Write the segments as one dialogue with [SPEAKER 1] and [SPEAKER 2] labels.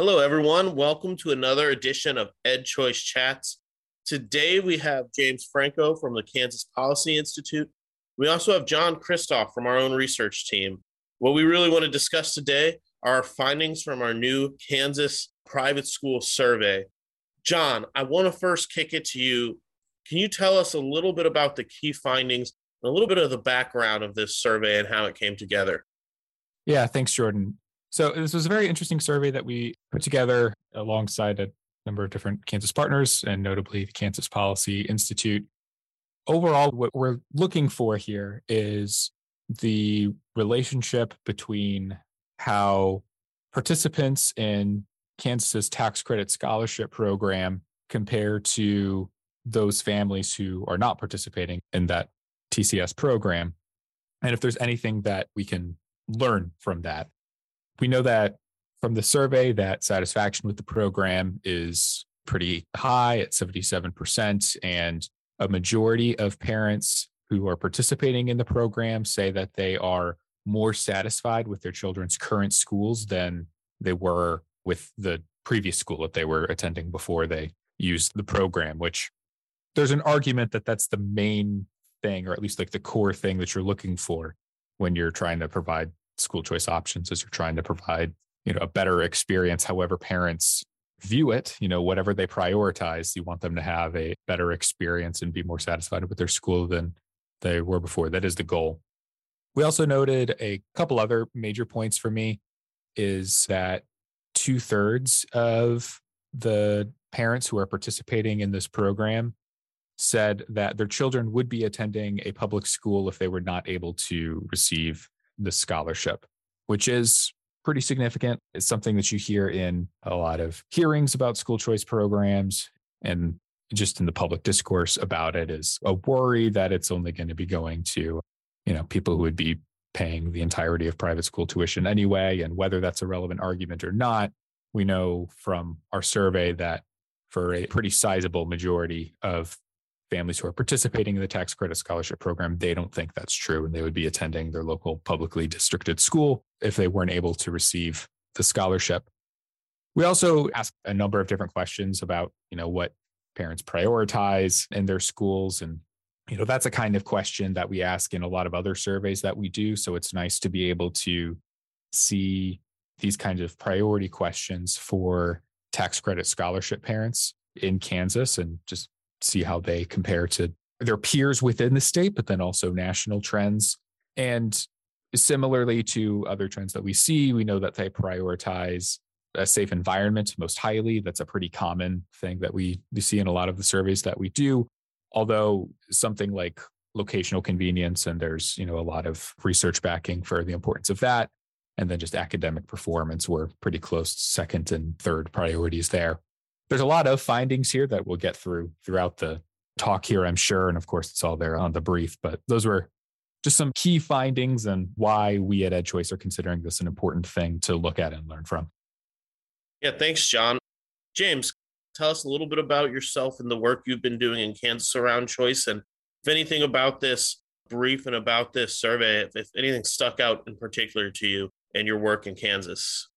[SPEAKER 1] Hello, everyone. Welcome to another edition of Ed Choice Chats. Today we have James Franko from the Kansas Policy Institute. We also have John Kristof from our own research team. What we really want to discuss today are findings from our new Kansas private school survey. John, I want to first kick it to you. Can you tell us a little bit about the key findings and a little bit of the background of this survey and how it came together?
[SPEAKER 2] Yeah, thanks, Jordan. So this was a very interesting survey that we put together alongside a number of different Kansas partners and notably the Kansas Policy Institute. Overall, what we're looking for here is the relationship between how participants in Kansas's tax credit scholarship program compare to those families who are not participating in that TCS program. And if there's anything that we can learn from that we know that from the survey that satisfaction with the program is pretty high at 77%. And a majority of parents who are participating in the program say that they are more satisfied with their children's current schools than they were with the previous school that they were attending before they used the program, which there's an argument that that's the main thing, or at least like the core thing that you're looking for when you're trying to provide school choice options as you're trying to provide you know a better experience however parents view it you know whatever they prioritize you want them to have a better experience and be more satisfied with their school than they were before. That is the goal. We also noted a couple other major points for me is that two thirds of the parents who are participating in this program said that their children would be attending a public school if they were not able to receive the scholarship, which is pretty significant. It's something that you hear in a lot of hearings about school choice programs and just in the public discourse about it is a worry that it's only going to be going to, you know, people who would be paying the entirety of private school tuition anyway. And whether that's a relevant argument or not, we know from our survey that for a pretty sizable majority of families who are participating in the tax credit scholarship program, they don't think that's true. And they would be attending their local publicly districted school if they weren't able to receive the scholarship. We also ask a number of different questions about, you know, what parents prioritize in their schools. And, you know, that's a kind of question that we ask in a lot of other surveys that we do. So it's nice to be able to see these kinds of priority questions for tax credit scholarship parents in Kansas and just see how they compare to their peers within the state, but then also national trends. And similarly to other trends that we see, we know that they prioritize a safe environment most highly. That's a pretty common thing that we, see in a lot of the surveys that we do. Although something like locational convenience, and there's you know a lot of research backing for the importance of that, and then just academic performance were pretty close second and third priorities there there's a lot of findings here that we'll get through throughout the talk here, I'm sure. And of course, it's all there on the brief, but those were just some key findings and why we at EdChoice are considering this an important thing to look at and learn from.
[SPEAKER 1] Yeah, thanks, John. James, tell us a little bit about yourself and the work you've been doing in Kansas around choice and if anything about this brief and about this survey, if, if anything stuck out in particular to you and your work in Kansas.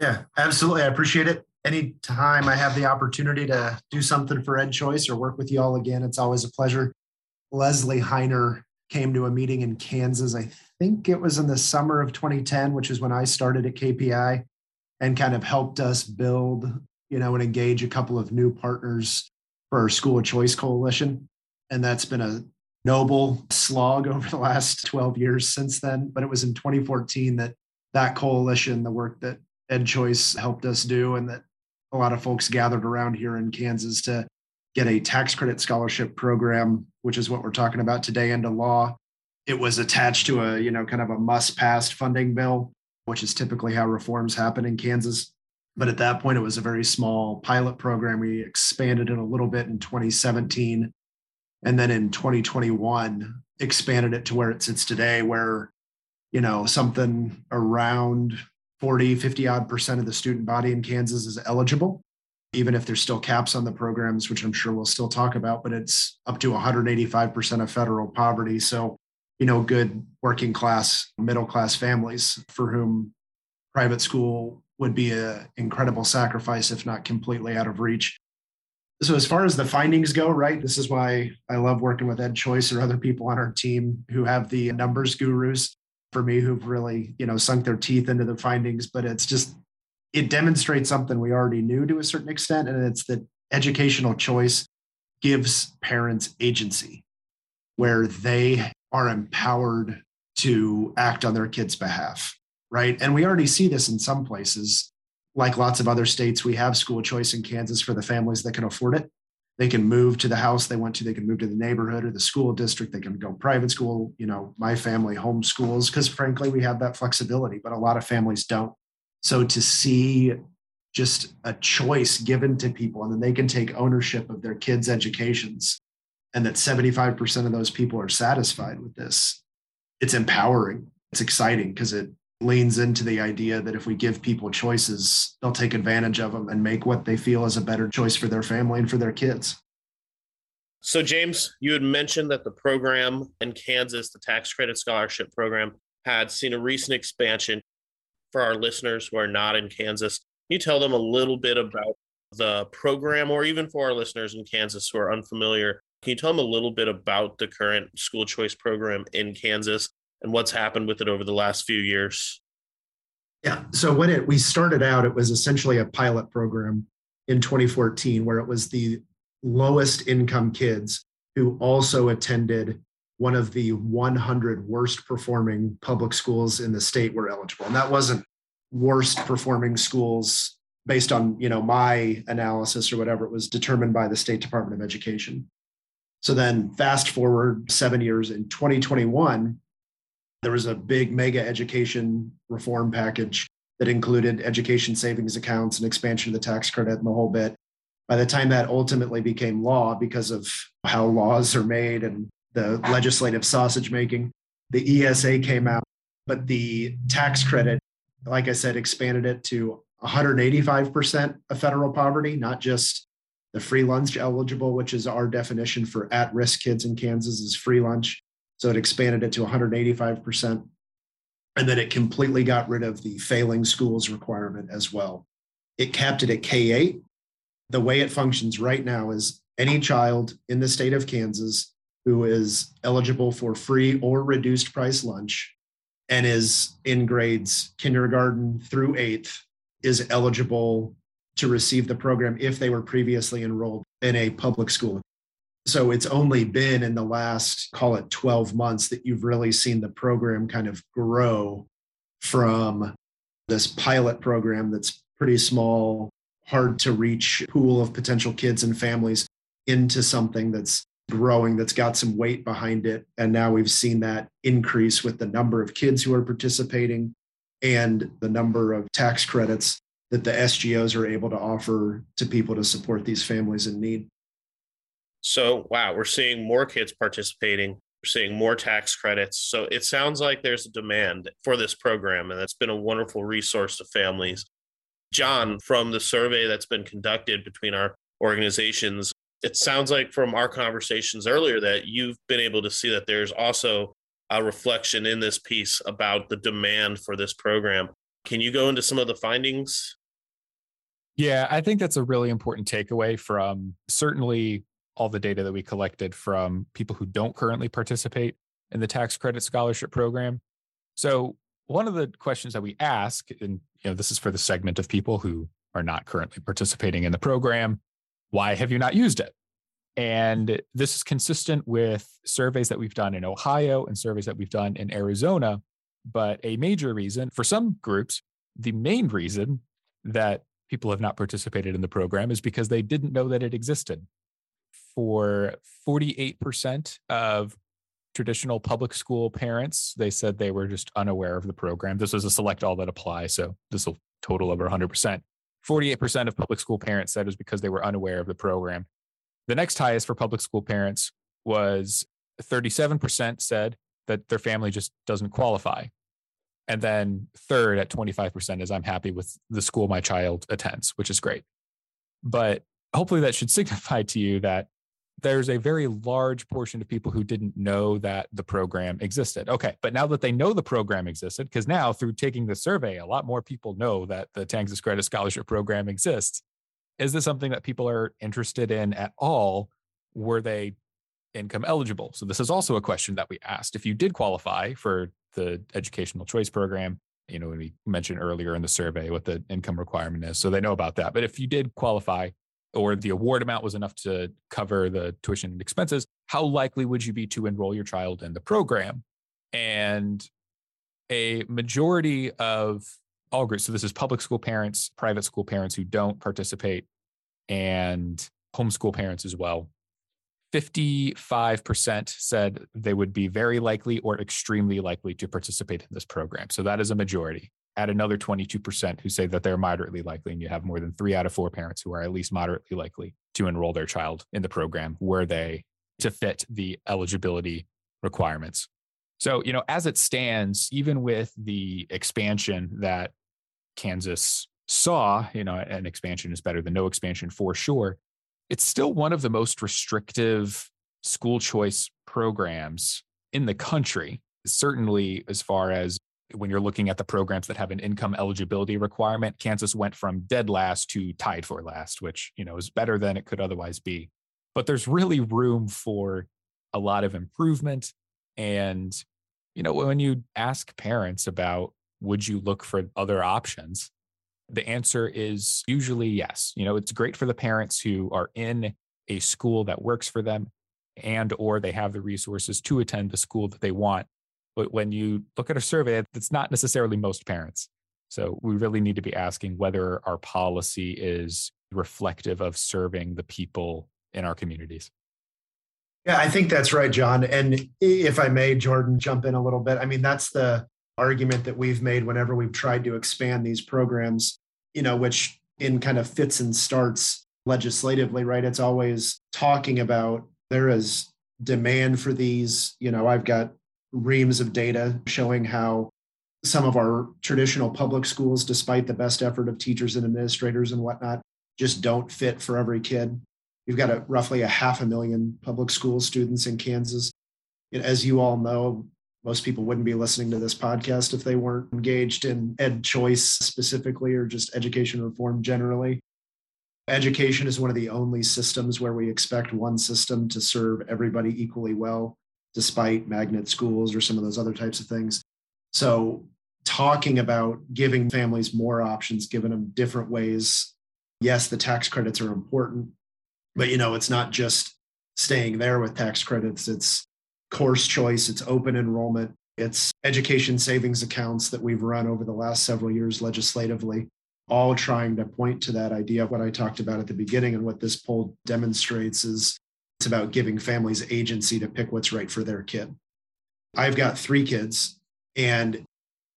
[SPEAKER 3] Yeah, absolutely. I appreciate it anytime I have the opportunity to do something for Ed Choice or work with you all again, it's always a pleasure. Leslie Hiner came to a meeting in Kansas. I think it was in the summer of 2010, which is when I started at KPI and kind of helped us build, you know, and engage a couple of new partners for our School of Choice Coalition. And that's been a noble slog over the last 12 years since then. But it was in 2014 that that coalition, the work that Ed Choice helped us do, and that a lot of folks gathered around here in Kansas to get a tax credit scholarship program, which is what we're talking about today, into law. It was attached to a, you know, kind of a must pass funding bill, which is typically how reforms happen in Kansas. But at that point, it was a very small pilot program. We expanded it a little bit in 2017. And then in 2021, expanded it to where it sits today, where, you know, something around 40, 50 odd percent of the student body in Kansas is eligible, even if there's still caps on the programs, which I'm sure we'll still talk about, but it's up to 185% of federal poverty. So, you know, good working class, middle class families for whom private school would be an incredible sacrifice if not completely out of reach. So, as far as the findings go, right, this is why I love working with Ed Choice or other people on our team who have the numbers gurus for me who've really, you know, sunk their teeth into the findings. But it's just, it demonstrates something we already knew to a certain extent. And it's that educational choice gives parents agency where they are empowered to act on their kids' behalf right? And we already see this in some places. Like lots of other states, we have school choice in Kansas for the families that can afford it. They can move to the house they want to, they can move to the neighborhood or the school district, they can go private school. You know, my family homeschools because frankly, we have that flexibility, but a lot of families don't. So to see just a choice given to people and then they can take ownership of their kids' educations and that 75% of those people are satisfied with this, it's empowering. It's exciting because it leans into the idea that if we give people choices, they'll take advantage of them and make what they feel is a better choice for their family and for their kids.
[SPEAKER 1] So, James, you had mentioned that the program in Kansas, the tax credit scholarship program, had seen a recent expansion. For our listeners who are not in Kansas, can you tell them a little bit about the program, or even for our listeners in Kansas who are unfamiliar, can you tell them a little bit about the current school choice program in Kansas and what's happened with it over the last few years?
[SPEAKER 3] Yeah. So when it we started out, it was essentially a pilot program in 2014 where it was the lowest income kids who also attended one of the 100 worst performing public schools in the state were eligible. And that wasn't worst performing schools based on, you know, my analysis or whatever. It was determined by the State Department of Education. So then fast forward 7 years in 2021, there was a big mega education reform package that included education savings accounts and expansion of the tax credit and the whole bit. By the time that ultimately became law, because of how laws are made and the legislative sausage making, the ESA came out, but the tax credit, like I said, expanded it to 185% of federal poverty, not just the free lunch eligible, which is our definition for at risk kids in Kansas, is free lunch. So it expanded it to 185%. And then it completely got rid of the failing schools requirement as well. It capped it at K 8. The way it functions right now is any child in the state of Kansas who is eligible for free or reduced price lunch and is in grades kindergarten through eighth is eligible to receive the program if they were previously enrolled in a public school. So it's only been in the last, call it 12 months, that you've really seen the program kind of grow from this pilot program that's pretty small, hard to reach pool of potential kids and families into something that's growing, that's got some weight behind it. And now we've seen that increase with the number of kids who are participating and the number of tax credits that the SGOs are able to offer to people to support these families in need.
[SPEAKER 1] So, wow, we're seeing more kids participating. We're seeing more tax credits. So, it sounds like there's a demand for this program, and it's been a wonderful resource to families. John, from the survey that's been conducted between our organizations, it sounds like from our conversations earlier that you've been able to see that there's also a reflection in this piece about the demand for this program. Can you go into some of the findings?
[SPEAKER 2] Yeah, I think that's a really important takeaway from certainly all the data that we collected from people who don't currently participate in the tax credit scholarship program. So one of the questions that we ask, and you know, this is for the segment of people who are not currently participating in the program, why have you not used it? And this is consistent with surveys that we've done in Ohio and surveys that we've done in Arizona. But a major reason for some groups, the main reason that people have not participated in the program is because they didn't know that it existed for 48% of traditional public school parents. They said they were just unaware of the program. This was a select all that apply. So this will total over 100%. 48% of public school parents said it was because they were unaware of the program. The next highest for public school parents was 37% said that their family just doesn't qualify. And then third at 25% is I'm happy with the school my child attends, which is great. But hopefully that should signify to you that there's a very large portion of people who didn't know that the program existed. Okay, but now that they know the program existed, because now through taking the survey, a lot more people know that the Kansas Credit Scholarship Program exists. Is this something that people are interested in at all? Were they income eligible? So, this is also a question that we asked. If you did qualify for the educational choice program, you know, we mentioned earlier in the survey what the income requirement is. So they know about that. But if you did qualify, or the award amount was enough to cover the tuition and expenses, how likely would you be to enroll your child in the program? And a majority of all groups, so this is public school parents, private school parents who don't participate, and homeschool parents as well. 55% said they would be very likely or extremely likely to participate in this program. So that is a majority add another 22% who say that they're moderately likely, and you have more than three out of four parents who are at least moderately likely to enroll their child in the program were they to fit the eligibility requirements. So, you know, as it stands, even with the expansion that Kansas saw, you know, an expansion is better than no expansion for sure, it's still one of the most restrictive school choice programs in the country, certainly as far as when you're looking at the programs that have an income eligibility requirement, Kansas went from dead last to tied for last, which, you know, is better than it could otherwise be. But there's really room for a lot of improvement. And, you know, when you ask parents about would you look for other options, the answer is usually yes. You know, it's great for the parents who are in a school that works for them and or they have the resources to attend the school that they want but when you look at a survey, it's not necessarily most parents. So we really need to be asking whether our policy is reflective of serving the people in our communities.
[SPEAKER 3] Yeah, I think that's right, John. And if I may, Jordan, jump in a little bit. I mean, that's the argument that we've made whenever we've tried to expand these programs, you know, which in kind of fits and starts legislatively, right? It's always talking about there is demand for these. You know, I've got reams of data showing how some of our traditional public schools, despite the best effort of teachers and administrators and whatnot, just don't fit for every kid. You've got a, roughly a half a million public school students in Kansas. As you all know, most people wouldn't be listening to this podcast if they weren't engaged in ed choice specifically or just education reform generally. Education is one of the only systems where we expect one system to serve everybody equally well despite magnet schools or some of those other types of things. So, talking about giving families more options, giving them different ways. Yes, the tax credits are important, but you know, it's not just staying there with tax credits, it's course choice, it's open enrollment, it's education savings accounts that we've run over the last several years legislatively, all trying to point to that idea of what I talked about at the beginning and what this poll demonstrates is it's about giving families agency to pick what's right for their kid. I've got three kids, and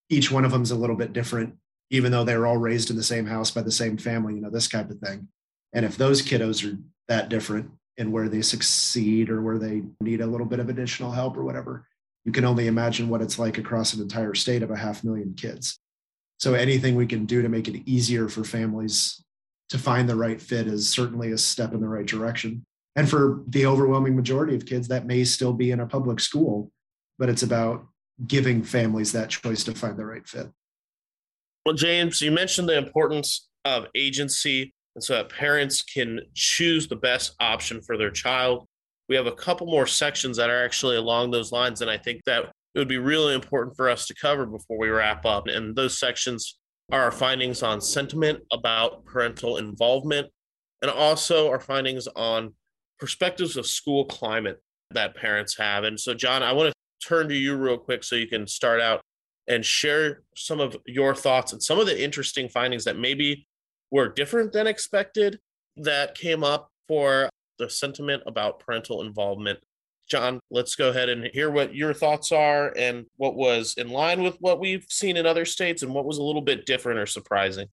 [SPEAKER 3] each one of them is a little bit different, even though they were all raised in the same house by the same family, you know, this type of thing. And if those kiddos are that different in where they succeed or where they need a little bit of additional help or whatever, you can only imagine what it's like across an entire state of a half million kids. So anything we can do to make it easier for families to find the right fit is certainly a step in the right direction. And for the overwhelming majority of kids, that may still be in a public school, but it's about giving families that choice to find the right fit.
[SPEAKER 1] Well, James, you mentioned the importance of agency, and so that parents can choose the best option for their child. We have a couple more sections that are actually along those lines, and I think that it would be really important for us to cover before we wrap up. And those sections are our findings on sentiment about parental involvement, and also our findings on perspectives of school climate that parents have. And so, John, I want to turn to you real quick so you can start out and share some of your thoughts and some of the interesting findings that maybe were different than expected that came up for the sentiment about parental involvement. John, let's go ahead and hear what your thoughts are and what was in line with what we've seen in other states and what was a little bit different or surprising.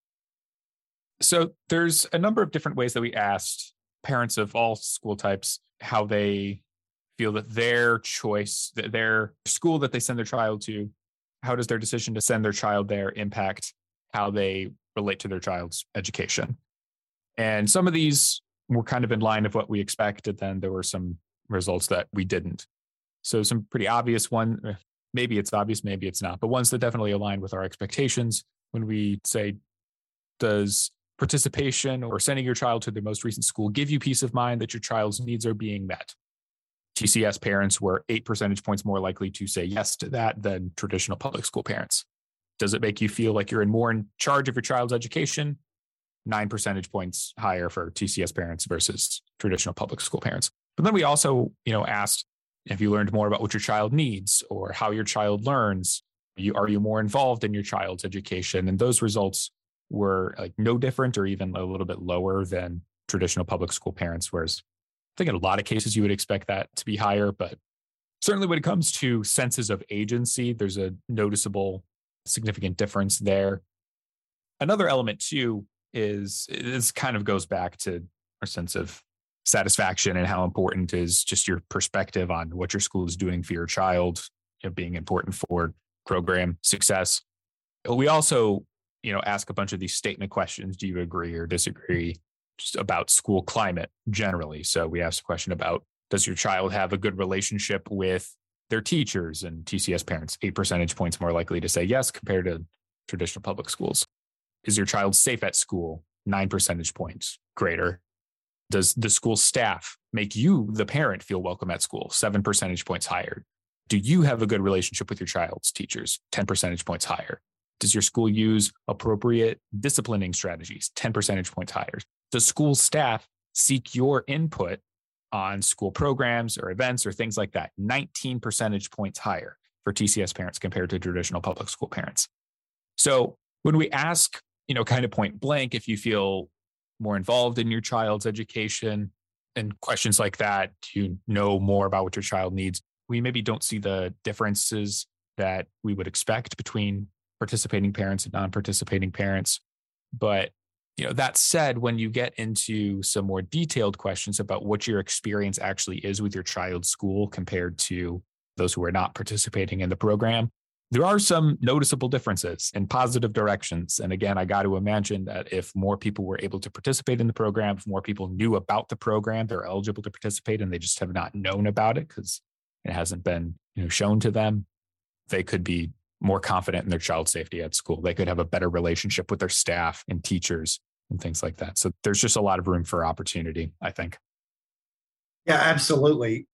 [SPEAKER 2] So, there's a number of different ways that we asked parents of all school types how they feel that their choice, their school that they send their child to, how does their decision to send their child there impact how they relate to their child's education? And some of these were kind of in line of what we expected. Then there were some results that we didn't. So some pretty obvious one. Eh, maybe it's obvious, maybe it's not, but ones that definitely align with our expectations when we say, does participation or sending your child to the most recent school give you peace of mind that your child's needs are being met? TCS parents were eight percentage points more likely to say yes to that than traditional public school parents. Does it make you feel like you're in more in charge of your child's education? Nine percentage points higher for TCS parents versus traditional public school parents. But then we also, you know, asked if you learned more about what your child needs or how your child learns. You, are you more involved in your child's education? And those results were like no different or even a little bit lower than traditional public school parents. Whereas I think in a lot of cases you would expect that to be higher, but certainly when it comes to senses of agency, there's a noticeable significant difference there. Another element too is this kind of goes back to our sense of satisfaction and how important is just your perspective on what your school is doing for your child you know, being important for program success. We also, you know, ask a bunch of these statement questions. Do you agree or disagree about school climate generally? So we asked a question about does your child have a good relationship with their teachers and TCS parents? Eight percentage points more likely to say yes compared to traditional public schools. Is your child safe at school? Nine percentage points greater. Does the school staff make you, the parent, feel welcome at school? Seven percentage points higher. Do you have a good relationship with your child's teachers? 10 percentage points higher. Does your school use appropriate disciplining strategies? 10 percentage points higher. Does school staff seek your input on school programs or events or things like that? 19 percentage points higher for TCS parents compared to traditional public school parents. So when we ask, you know, kind of point blank, if you feel more involved in your child's education and questions like that, you know more about what your child needs? we maybe don't see the differences that we would expect between participating parents and non-participating parents. But you know that said when you get into some more detailed questions about what your experience actually is with your child's school compared to those who are not participating in the program there are some noticeable differences in positive directions. And again i got to imagine that if more people were able to participate in the program if more people knew about the program they're eligible to participate and they just have not known about it because it hasn't been you know shown to them they could be more confident in their child safety at school. They could have a better relationship with their staff and teachers and things like that. So there's just a lot of room for opportunity i think.
[SPEAKER 3] Yeah absolutely.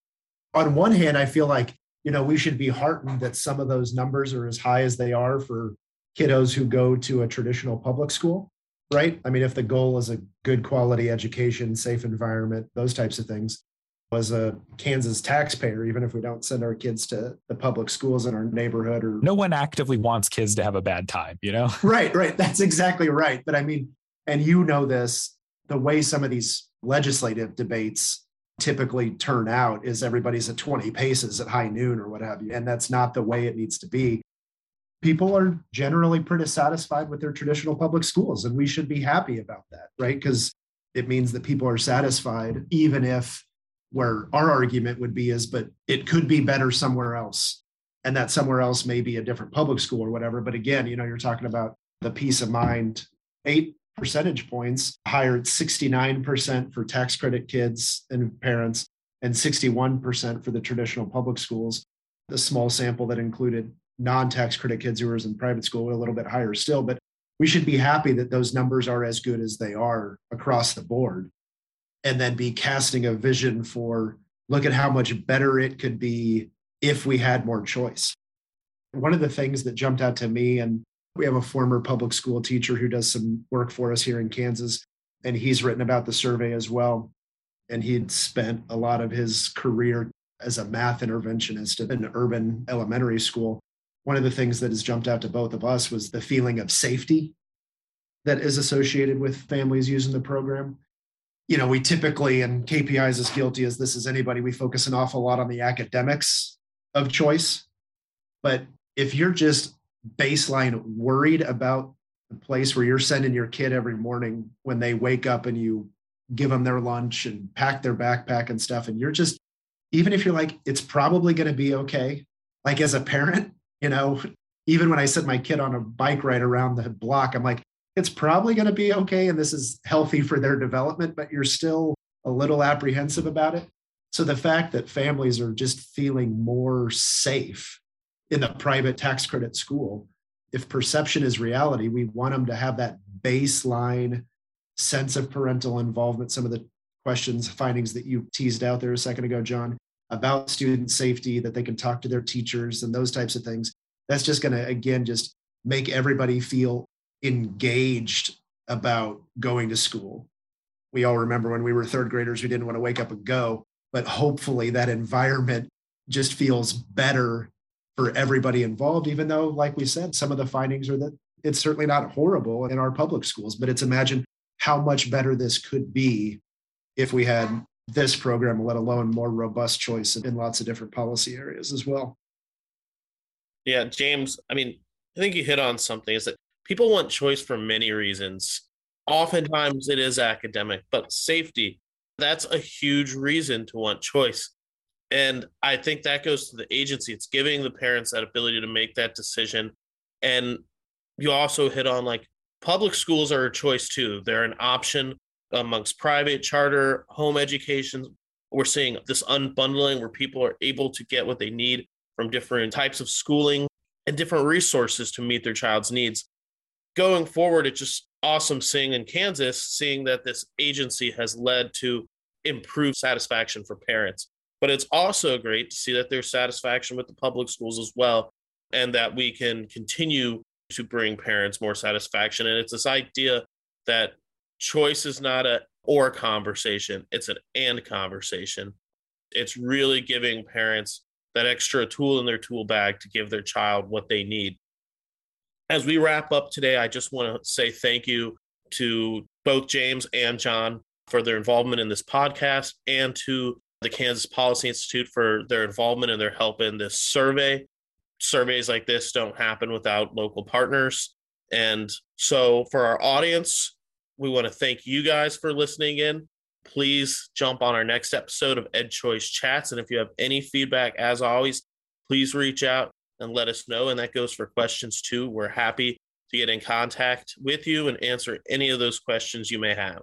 [SPEAKER 3] On one hand i feel like you know we should be heartened that some of those numbers are as high as they are for kiddos who go to a traditional public school right? I mean if the goal is a good quality education safe environment those types of things as a Kansas taxpayer, even if we don't send our kids to the public schools in our neighborhood or
[SPEAKER 2] no one actively wants kids to have a bad time, you know?
[SPEAKER 3] right, right. That's exactly right. But I mean, and you know this, the way some of these legislative debates typically turn out is everybody's at 20 paces at high noon or what have you. And that's not the way it needs to be. People are generally pretty satisfied with their traditional public schools, and we should be happy about that, right? Because it means that people are satisfied, even if where our argument would be is, but it could be better somewhere else. And that somewhere else may be a different public school or whatever. But again, you know, you're talking about the peace of mind, eight percentage points higher 69% for tax credit kids and parents, and 61% for the traditional public schools. The small sample that included non tax credit kids who were in private school, a little bit higher still. But we should be happy that those numbers are as good as they are across the board and then be casting a vision for look at how much better it could be if we had more choice. One of the things that jumped out to me, and we have a former public school teacher who does some work for us here in Kansas, and he's written about the survey as well. And he'd spent a lot of his career as a math interventionist in an urban elementary school. One of the things that has jumped out to both of us was the feeling of safety that is associated with families using the program you know, we typically, and KPI is as guilty as this as anybody, we focus an awful lot on the academics of choice. But if you're just baseline worried about the place where you're sending your kid every morning when they wake up and you give them their lunch and pack their backpack and stuff, and you're just, even if you're like, it's probably going to be okay, like as a parent, you know, even when I send my kid on a bike ride around the block, I'm like, it's probably going to be okay and this is healthy for their development, but you're still a little apprehensive about it. So the fact that families are just feeling more safe in the private tax credit school, if perception is reality, we want them to have that baseline sense of parental involvement. Some of the questions, findings that you teased out there a second ago, John, about student safety, that they can talk to their teachers and those types of things. That's just going to, again, just make everybody feel engaged about going to school. We all remember when we were third graders, we didn't want to wake up and go, but hopefully that environment just feels better for everybody involved, even though, like we said, some of the findings are that it's certainly not horrible in our public schools, but it's imagine how much better this could be if we had this program, let alone more robust choice in lots of different policy areas as well.
[SPEAKER 1] Yeah, James, I mean, I think you hit on something is that people want choice for many reasons. Oftentimes it is academic, but safety, that's a huge reason to want choice. And I think that goes to the agency. It's giving the parents that ability to make that decision. And you also hit on like public schools are a choice too. They're an option amongst private, charter, home education. We're seeing this unbundling where people are able to get what they need from different types of schooling and different resources to meet their child's needs. Going forward, it's just awesome seeing in Kansas, seeing that this agency has led to improved satisfaction for parents. But it's also great to see that there's satisfaction with the public schools as well, and that we can continue to bring parents more satisfaction. And it's this idea that choice is not a or conversation, it's an and conversation. It's really giving parents that extra tool in their tool bag to give their child what they need. As we wrap up today, I just want to say thank you to both James and John for their involvement in this podcast and to the Kansas Policy Institute for their involvement and their help in this survey. Surveys like this don't happen without local partners. And so, for our audience, we want to thank you guys for listening in. Please jump on our next episode of Ed Choice Chats. And if you have any feedback, as always, please reach out and let us know. And that goes for questions too. We're happy to get in contact with you and answer any of those questions you may have.